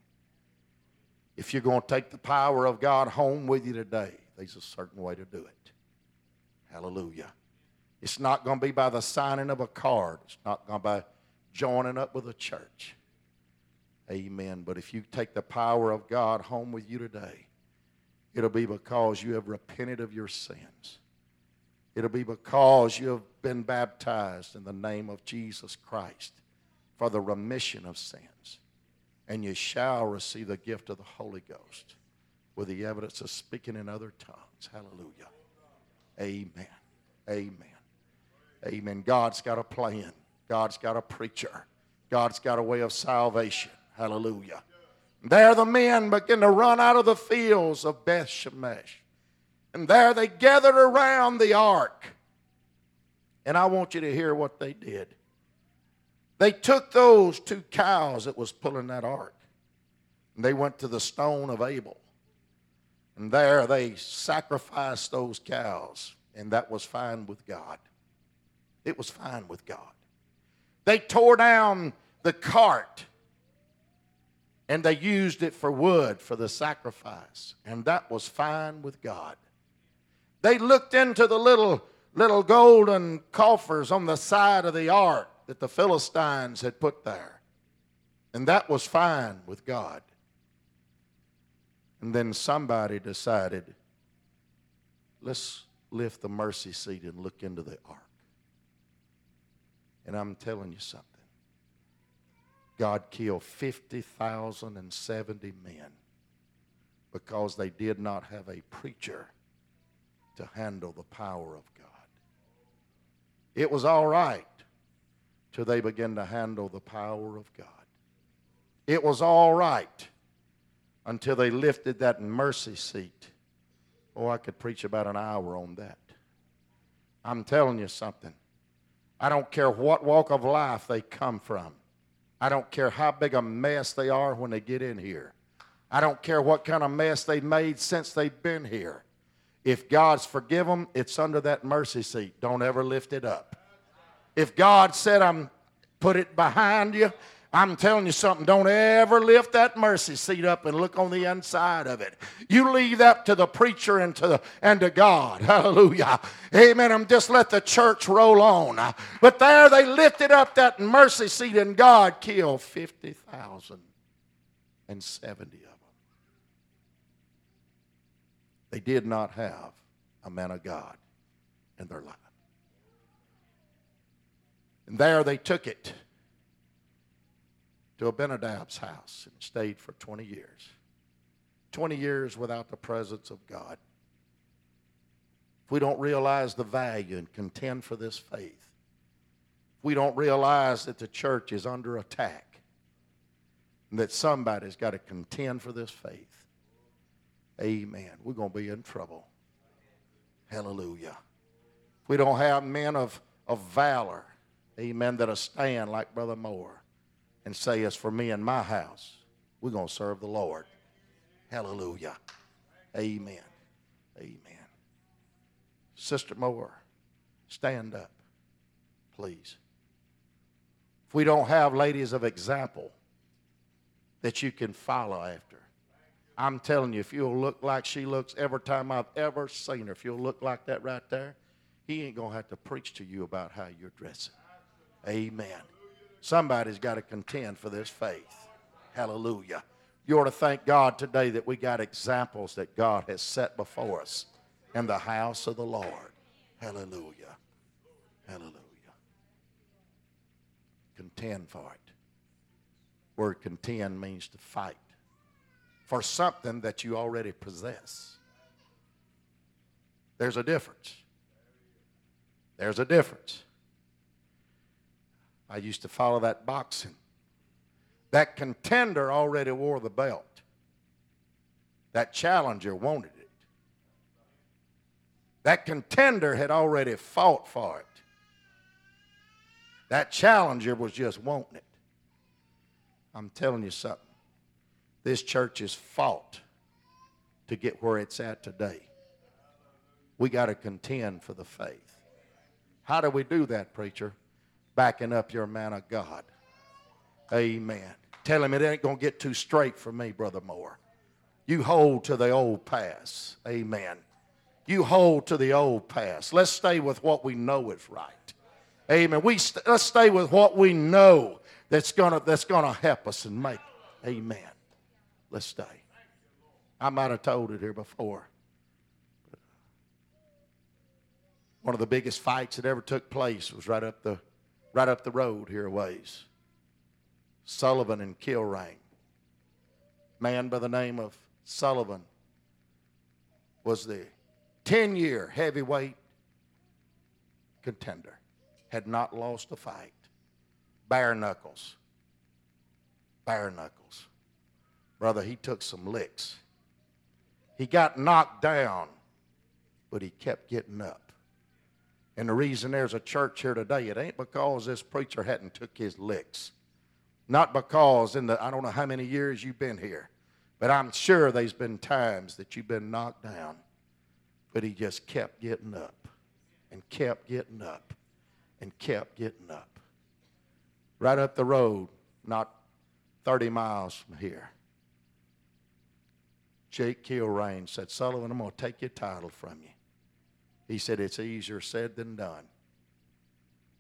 If you're going to take the power of God home with you today, there's a certain way to do it. Hallelujah. It's not going to be by the signing of a card. It's not going to be by joining up with a church. Amen. But if you take the power of God home with you today, it'll be because you have repented of your sins. It'll be because you have been baptized in the name of Jesus Christ for the remission of sins. And you shall receive the gift of the Holy Ghost with the evidence of speaking in other tongues. Hallelujah. Amen. Amen. Amen. God's got a plan. God's got a preacher. God's got a way of salvation. Hallelujah. There the men begin to run out of the fields of Beth Shemesh. And there they gathered around the ark. And I want you to hear what they did. They took those two cows that was pulling that ark. And they went to the stone of Abel. And there they sacrificed those cows. And that was fine with God. It was fine with God. They tore down the cart and they used it for wood for the sacrifice. And that was fine with God. They looked into the little, little golden coffers on the side of the ark that the Philistines had put there. And that was fine with God. And then somebody decided, let's lift the mercy seat and look into the ark. And I'm telling you something. God killed 50,070 men because they did not have a preacher to handle the power of God. It was all right till they began to handle the power of God. It was all right until they lifted that mercy seat. Oh, I could preach about an hour on that. I'm telling you something. I don't care what walk of life they come from. I don't care how big a mess they are when they get in here. I don't care what kind of mess they've made since they've been here. If God's forgive them, it's under that mercy seat. Don't ever lift it up. If God said, I'm put it behind you, I'm telling you something. Don't ever lift that mercy seat up and look on the inside of it. You leave that to the preacher and to, the, and to God. Hallelujah. Amen. I'm just let the church roll on. But there they lifted up that mercy seat and God killed 50,070 of them. They did not have a man of God in their life. And there they took it to Abinadab's house and stayed for 20 years. 20 years without the presence of God. If we don't realize the value and contend for this faith, if we don't realize that the church is under attack and that somebody's got to contend for this faith, amen, we're going to be in trouble. Hallelujah. If we don't have men of, of valor, amen, that'll stand like Brother Moore, and say, As for me and my house, we're going to serve the Lord. Hallelujah. Amen. Amen. Sister Moore, stand up, please. If we don't have ladies of example that you can follow after, I'm telling you, if you'll look like she looks every time I've ever seen her, if you'll look like that right there, he ain't going to have to preach to you about how you're dressing. Amen. Somebody's got to contend for this faith. Hallelujah. You ought to thank God today that we got examples that God has set before us in the house of the Lord. Hallelujah. Hallelujah. Contend for it. Word contend means to fight for something that you already possess. There's a difference. There's a difference. I used to follow that boxing. That contender already wore the belt. That challenger wanted it. That contender had already fought for it. That challenger was just wanting it. I'm telling you something. This church has fought to get where it's at today. We got to contend for the faith. How do we do that, preacher? backing up your man of God. Amen. Tell him it ain't going to get too straight for me, Brother Moore. You hold to the old past. Amen. You hold to the old past. Let's stay with what we know is right. Amen. We st- let's stay with what we know that's gonna that's gonna help us and make. Amen. Let's stay. I might have told it here before. One of the biggest fights that ever took place was right up the right up the road here a ways. Sullivan and Kilrain. Man by the name of Sullivan was the 10 year heavyweight contender. Had not lost a fight. Bare knuckles. Bare knuckles. Brother, he took some licks. He got knocked down, but he kept getting up. And the reason there's a church here today, it ain't because this preacher hadn't took his licks. Not because in the I don't know how many years you've been here, but I'm sure there's been times that you've been knocked down. But he just kept getting up and kept getting up and kept getting up. Right up the road, not 30 miles from here. Jake Kilrain said, Sullivan, I'm going to take your title from you. He said, It's easier said than done.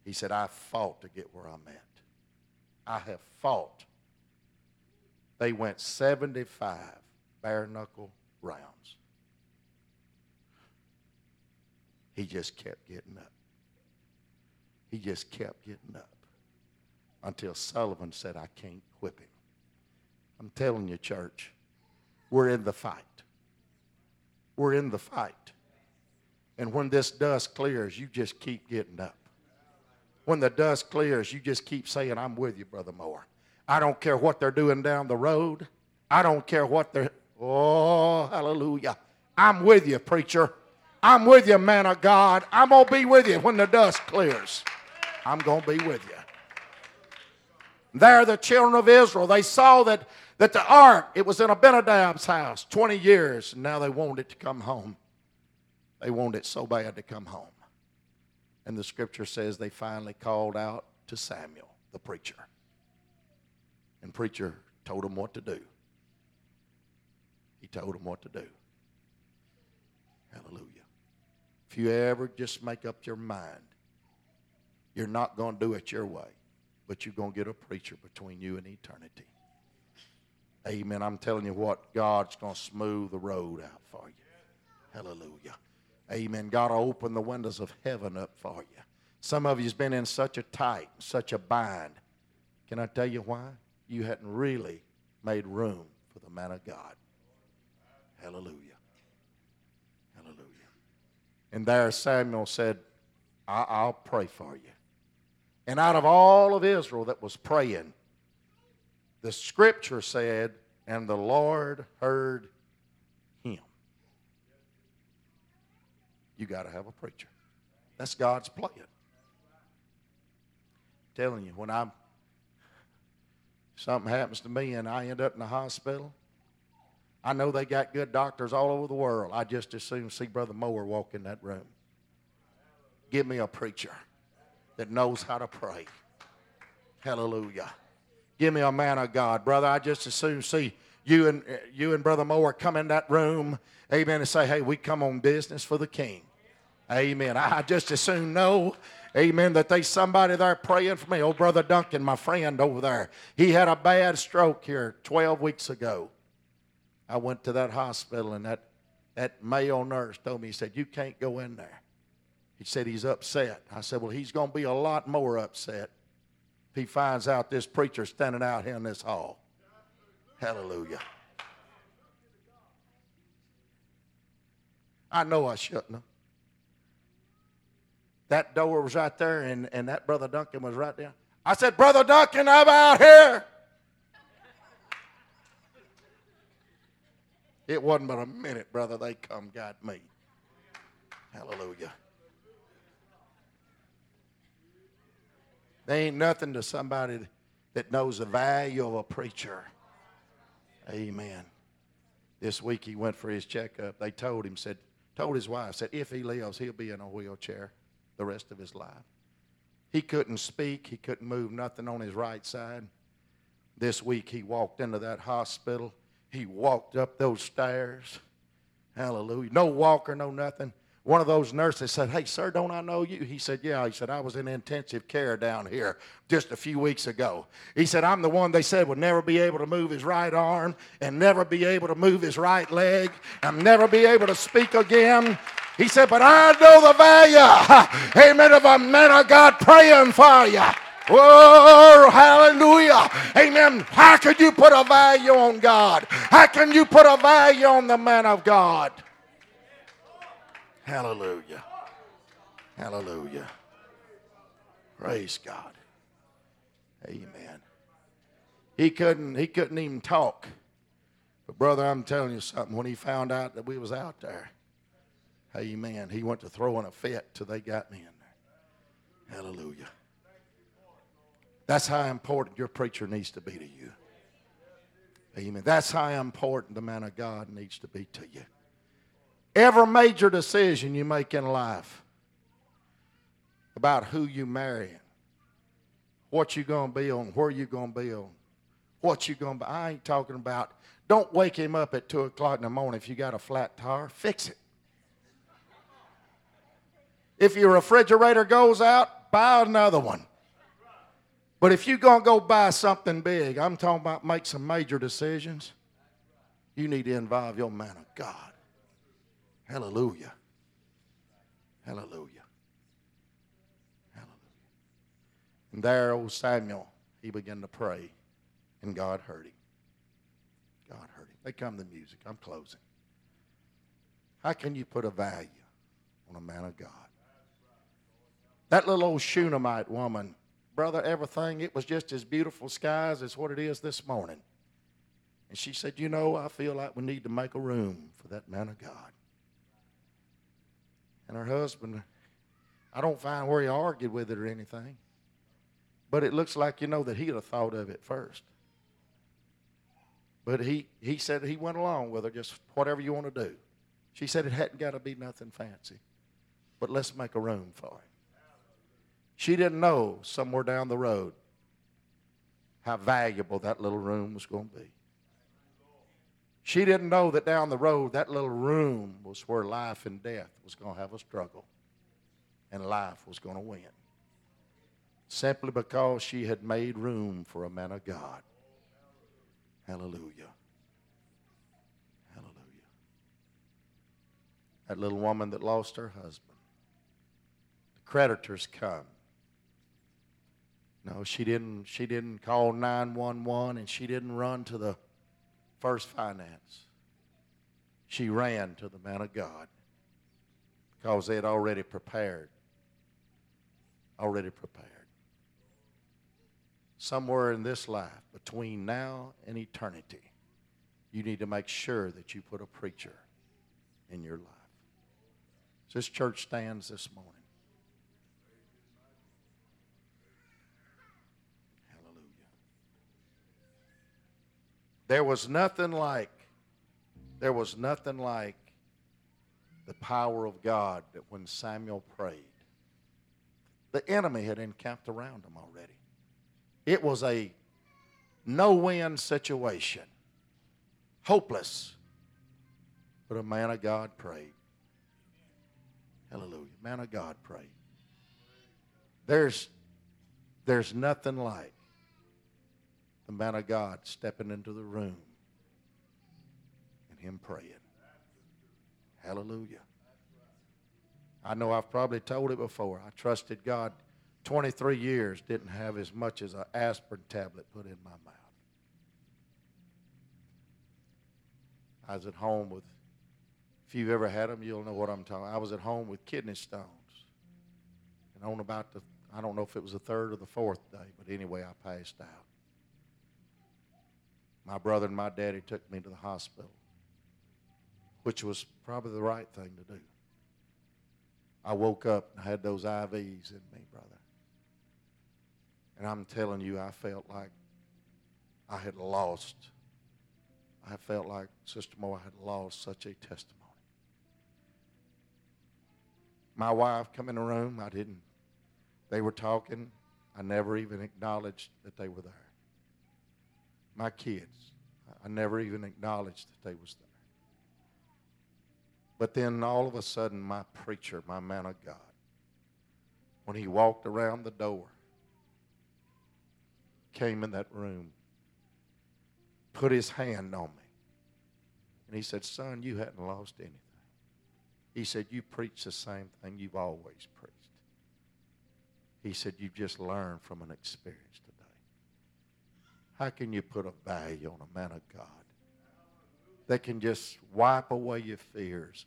He said, I fought to get where I'm at. I have fought. They went 75 bare knuckle rounds. He just kept getting up. He just kept getting up until Sullivan said, I can't whip him. I'm telling you, church, we're in the fight. We're in the fight. And when this dust clears, you just keep getting up. When the dust clears, you just keep saying, I'm with you, Brother Moore. I don't care what they're doing down the road. I don't care what they're, oh, hallelujah. I'm with you, preacher. I'm with you, man of God. I'm going to be with you when the dust clears. I'm going to be with you. There, the children of Israel, they saw that, that the ark, it was in Abinadab's house 20 years, and now they wanted it to come home. They wanted it so bad to come home. And the scripture says they finally called out to Samuel, the preacher. And preacher told them what to do. He told them what to do. Hallelujah. If you ever just make up your mind, you're not going to do it your way, but you're going to get a preacher between you and eternity. Amen. I'm telling you what, God's going to smooth the road out for you. Hallelujah. Amen. God will open the windows of heaven up for you. Some of you's been in such a tight, such a bind. Can I tell you why? You hadn't really made room for the man of God. Hallelujah. Hallelujah. And there Samuel said, I'll pray for you. And out of all of Israel that was praying, the scripture said, and the Lord heard him. you got to have a preacher. That's God's plan. I'm telling you, when I'm something happens to me and I end up in the hospital, I know they got good doctors all over the world. I just as soon see Brother Moore walk in that room. Give me a preacher that knows how to pray. Hallelujah. Give me a man of God. Brother, I just as soon see you and uh, you and Brother Moore come in that room, amen, and say, hey, we come on business for the king. Amen. I just as soon know, amen, that there's somebody there praying for me. Oh, Brother Duncan, my friend over there, he had a bad stroke here 12 weeks ago. I went to that hospital and that, that male nurse told me, he said, you can't go in there. He said he's upset. I said, well, he's going to be a lot more upset he finds out this preacher standing out here in this hall. Hallelujah. I know I shouldn't have. That door was right there, and, and that Brother Duncan was right there. I said, Brother Duncan, I'm out here. It wasn't but a minute, brother. They come got me. Hallelujah. There ain't nothing to somebody that knows the value of a preacher. Amen. This week he went for his checkup. They told him, said, told his wife, said, if he lives, he'll be in a wheelchair the rest of his life. He couldn't speak. He couldn't move nothing on his right side. This week he walked into that hospital. He walked up those stairs. Hallelujah. No walker, no nothing one of those nurses said, Hey, sir, don't I know you? He said, Yeah. He said, I was in intensive care down here just a few weeks ago. He said, I'm the one they said would never be able to move his right arm and never be able to move his right leg and never be able to speak again. He said, But I know the value, amen, of a man of God praying for you. Oh, hallelujah. Amen. How can you put a value on God? How can you put a value on the man of God? Hallelujah. Hallelujah. Praise God. Amen. He couldn't he couldn't even talk. But brother, I'm telling you something. When he found out that we was out there, amen, he went to throwing a fit till they got me in there. Hallelujah. That's how important your preacher needs to be to you. Amen. That's how important the man of God needs to be to you. Every major decision you make in life about who you marry, what you're going to be on, where you're going to be on, what you're going to be. I ain't talking about, don't wake him up at 2 o'clock in the morning if you got a flat tire. Fix it. If your refrigerator goes out, buy another one. But if you're going to go buy something big, I'm talking about make some major decisions, you need to involve your man of God. Hallelujah. Hallelujah. Hallelujah. And there, old Samuel, he began to pray, and God heard him. God heard him. They come the music. I'm closing. How can you put a value on a man of God? That little old Shunammite woman, brother, everything, it was just as beautiful skies as what it is this morning. And she said, You know, I feel like we need to make a room for that man of God and her husband, I don't find where he argued with it or anything. But it looks like, you know, that he'd have thought of it first. But he, he said he went along with her, just whatever you want to do. She said it hadn't got to be nothing fancy, but let's make a room for him. She didn't know somewhere down the road how valuable that little room was going to be. She didn't know that down the road, that little room was where life and death was going to have a struggle, and life was going to win. Simply because she had made room for a man of God. Hallelujah. Hallelujah. That little woman that lost her husband. The creditors come. No, she didn't she didn't call 911 and she didn't run to the First Finance. She ran to the man of God because they had already prepared. Already prepared. Somewhere in this life, between now and eternity, you need to make sure that you put a preacher in your life. this church stands this morning. There was nothing like, there was nothing like the power of God that when Samuel prayed, The enemy had encamped around him already. It was a no win situation, hopeless. But a man of God prayed. Hallelujah. Man of God prayed. There's, there's nothing like the man of God stepping into the room and him praying. Hallelujah. I know I've probably told it before. I trusted God 23 years, didn't have as much as an aspirin tablet put in my mouth. I was at home with, if you've ever had them, you'll know what I'm talking I was at home with kidney stones. And on about the, I don't know if it was the third or the fourth day, but anyway, I passed out. My brother and my daddy took me to the hospital, which was probably the right thing to do. I woke up and had those IVs in me, brother. And I'm telling you, I felt like I had lost. I felt like Sister Moore had lost such a testimony. My wife come in the room. I didn't. They were talking. I never even acknowledged that they were there. My kids, I never even acknowledged that they was there. But then all of a sudden, my preacher, my man of God, when he walked around the door, came in that room, put his hand on me, and he said, Son, you hadn't lost anything. He said, You preach the same thing you've always preached. He said, You've just learned from an experience. How can you put a value on a man of God that can just wipe away your fears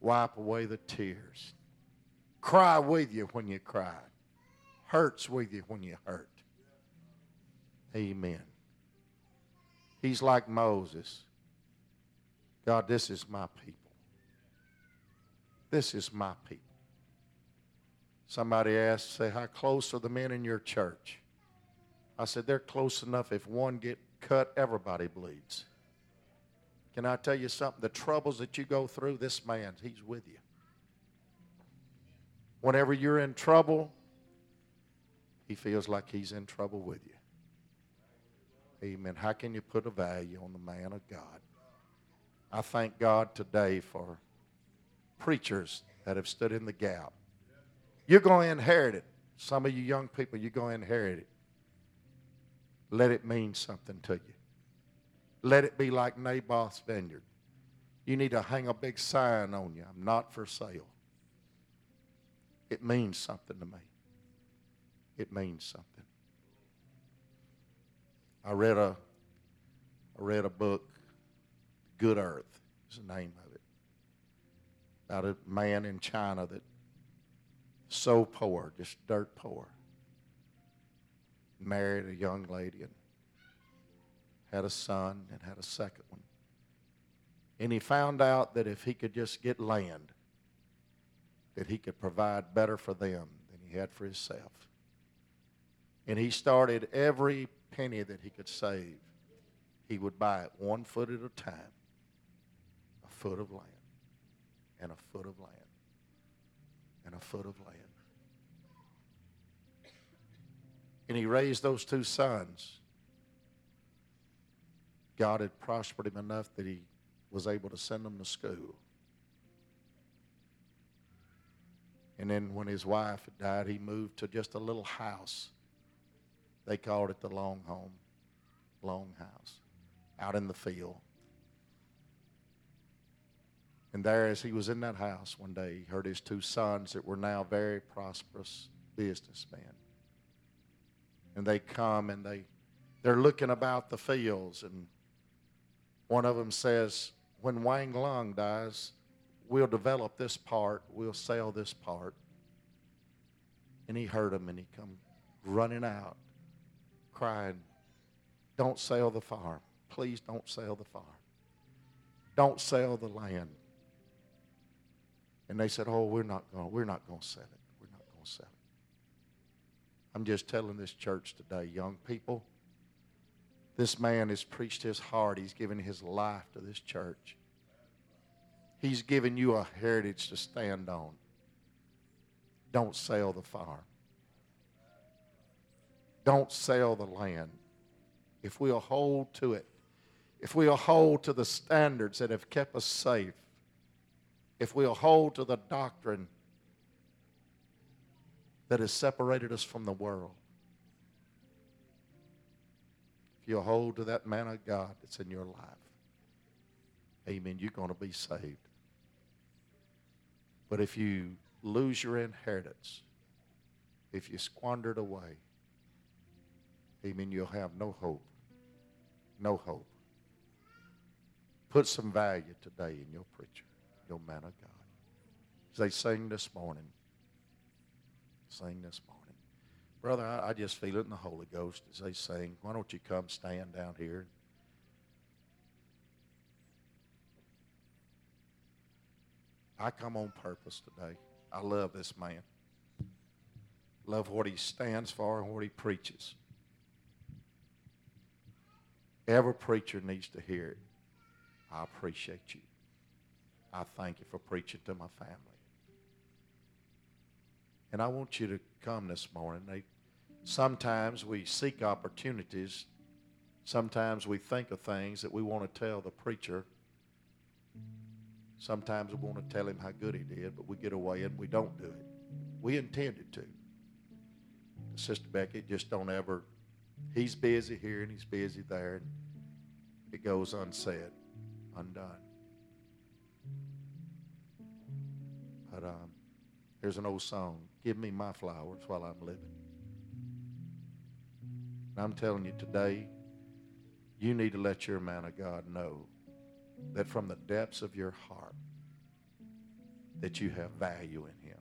wipe away the tears. Cry with you when you cry. Hurts with you when you hurt. Amen. He's like Moses. God, this is my people. This is my people. Somebody asked, say, how close are the men in your church? I said, they're close enough. If one get cut, everybody bleeds. Can I tell you something? The troubles that you go through, this man, he's with you. Whenever you're in trouble, he feels like he's in trouble with you. Amen. How can you put a value on the man of God? I thank God today for preachers that have stood in the gap. You're going to inherit it. Some of you young people, you're going to inherit it. Let it mean something to you. Let it be like Naboth's vineyard. You need to hang a big sign on you. I'm not for sale. It means something to me. It means something. I read a I read a book, Good Earth is the name of it. About a man in China that so poor, just dirt poor. Married a young lady and had a son and had a second one. And he found out that if he could just get land, that he could provide better for them than he had for himself. And he started every penny that he could save. He would buy it one foot at a time, a foot of land, and a foot of land, and a foot of land. And he raised those two sons God had prospered him enough that he was able to send them to school. And then when his wife died, he moved to just a little house. They called it the long home, long house, out in the field. And there, as he was in that house one day, he heard his two sons that were now very prosperous businessmen. And they come and they, they're looking about the fields and one of them says, when Wang Lung dies, we'll develop this part, we'll sell this part. And he heard him and he come running out, crying, Don't sell the farm. Please don't sell the farm. Don't sell the land. And they said, Oh, we're not going we're not going to sell it. We're not going to sell it. I'm just telling this church today, young people, this man has preached his heart. He's given his life to this church. He's given you a heritage to stand on. don't sell the farm. Don't sell the land. If we'll hold to it, if we'll hold to the standards that have kept us safe, if we'll hold to the doctrine that has separated us from the world, if you'll hold to that man of God that's in your life, amen, you're going to be saved. But if you lose your inheritance, if you squander it away, amen, you'll have no hope. No hope. Put some value today in your preacher, your man of God. As they sing this morning, sing this morning. Brother, I, I just feel it in the Holy Ghost as they sing. Why don't you come stand down here? I come on purpose today. I love this man. Love what he stands for and what he preaches. Every preacher needs to hear it. I appreciate you. I thank you for preaching to my family. And I want you to come this morning. They, sometimes we seek opportunities. Sometimes we think of things that we want to tell the preacher. Sometimes we want to tell him how good he did, but we get away and we don't do it. We intended to. Sister Becky just don't ever, he's busy here and he's busy there, and it goes unsaid, undone. But um, here's an old song Give me my flowers while I'm living. And I'm telling you today, you need to let your man of God know that from the depths of your heart that you have value in him,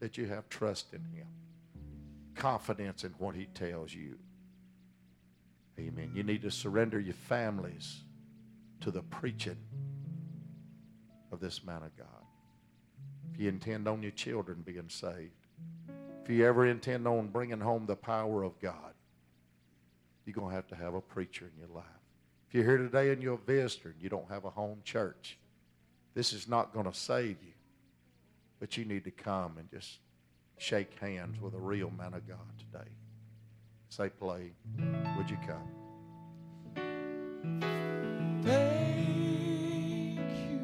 that you have trust in him, confidence in what he tells you. Amen. You need to surrender your families to the preaching of this man of God. If you intend on your children being saved, if you ever intend on bringing home the power of God, you're going to have to have a preacher in your life. If you're here today and you're a visitor and you don't have a home church, this is not going to save you. But you need to come and just shake hands with a real man of God today. Say, play. Would you come? Thank you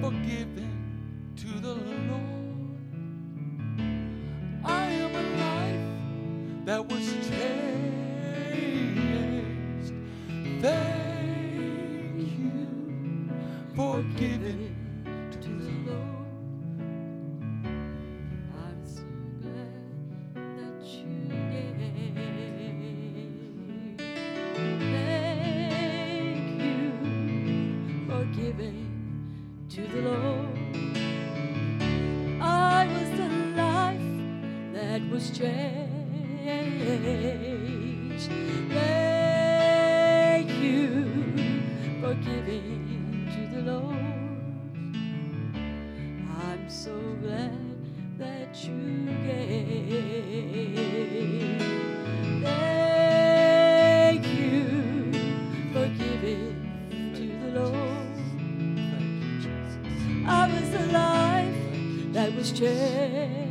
for giving the Lord. I am a life that was changed. I was life that was changed.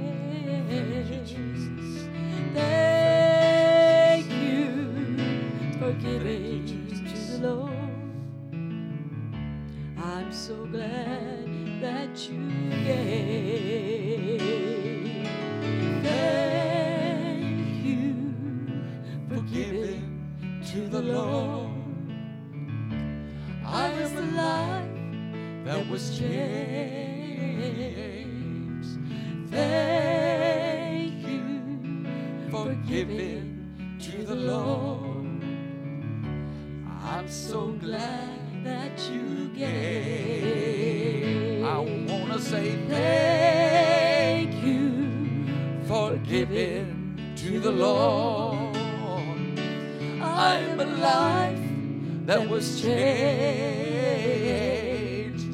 Was changed.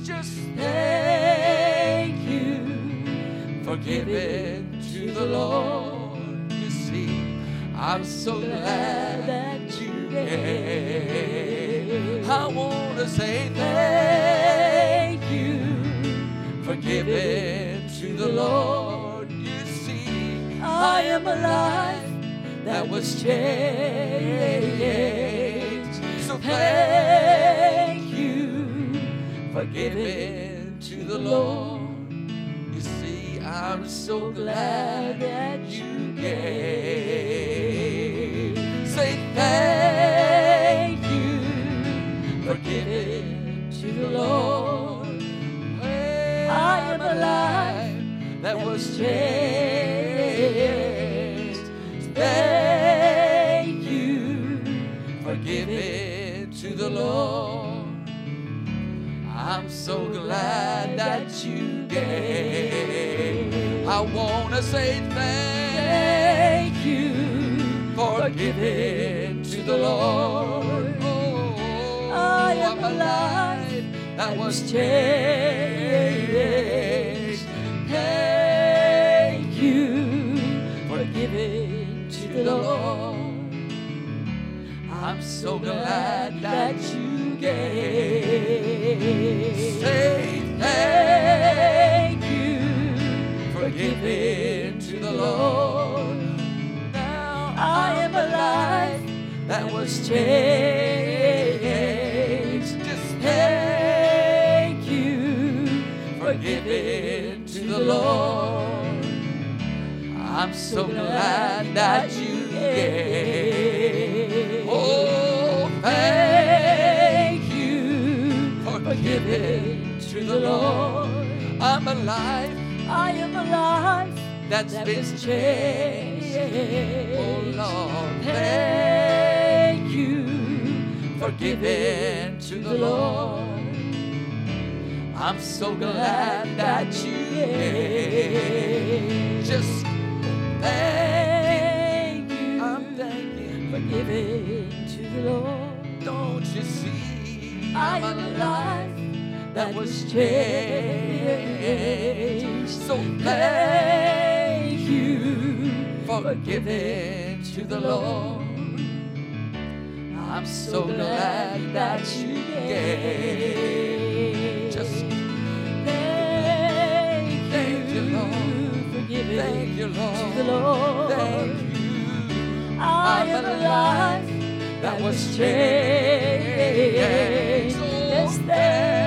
Just thank you for giving to the Lord. You see, I'm so glad that you gave. I want to say thank you for giving to the Lord. You see, I am a life that was changed. So Thank for it to the Lord. You see, I'm so glad that you gave. Say thank you for giving to the Lord. I am alive that was changed. Thank you for giving to the Lord. I'm so glad that you gave. I want to say thank you for giving to the Lord. Oh, I I'm alive. That was changed. Thank you for giving to the Lord. I'm so glad that you gave. Say Thank you for giving to the Lord. Now I am alive that was changed. Just Thank you for giving to the Lord. I'm so glad that you gave. Oh, thank you for for giving giving to the Lord. I'm alive. I am alive That's that been changed. Oh, Lord, Thank you for giving to the Lord. I'm so glad that you gave. Just thank Thank you I'm thanking for giving to the Lord. Don't you see? I am alive that was changed. So Thank you for giving to the Lord. I'm so glad that you gave. Just thank Thank you, Lord. for giving thank you, to the Lord. Lord. Thank you. I alive alive that was changed. Yes, there.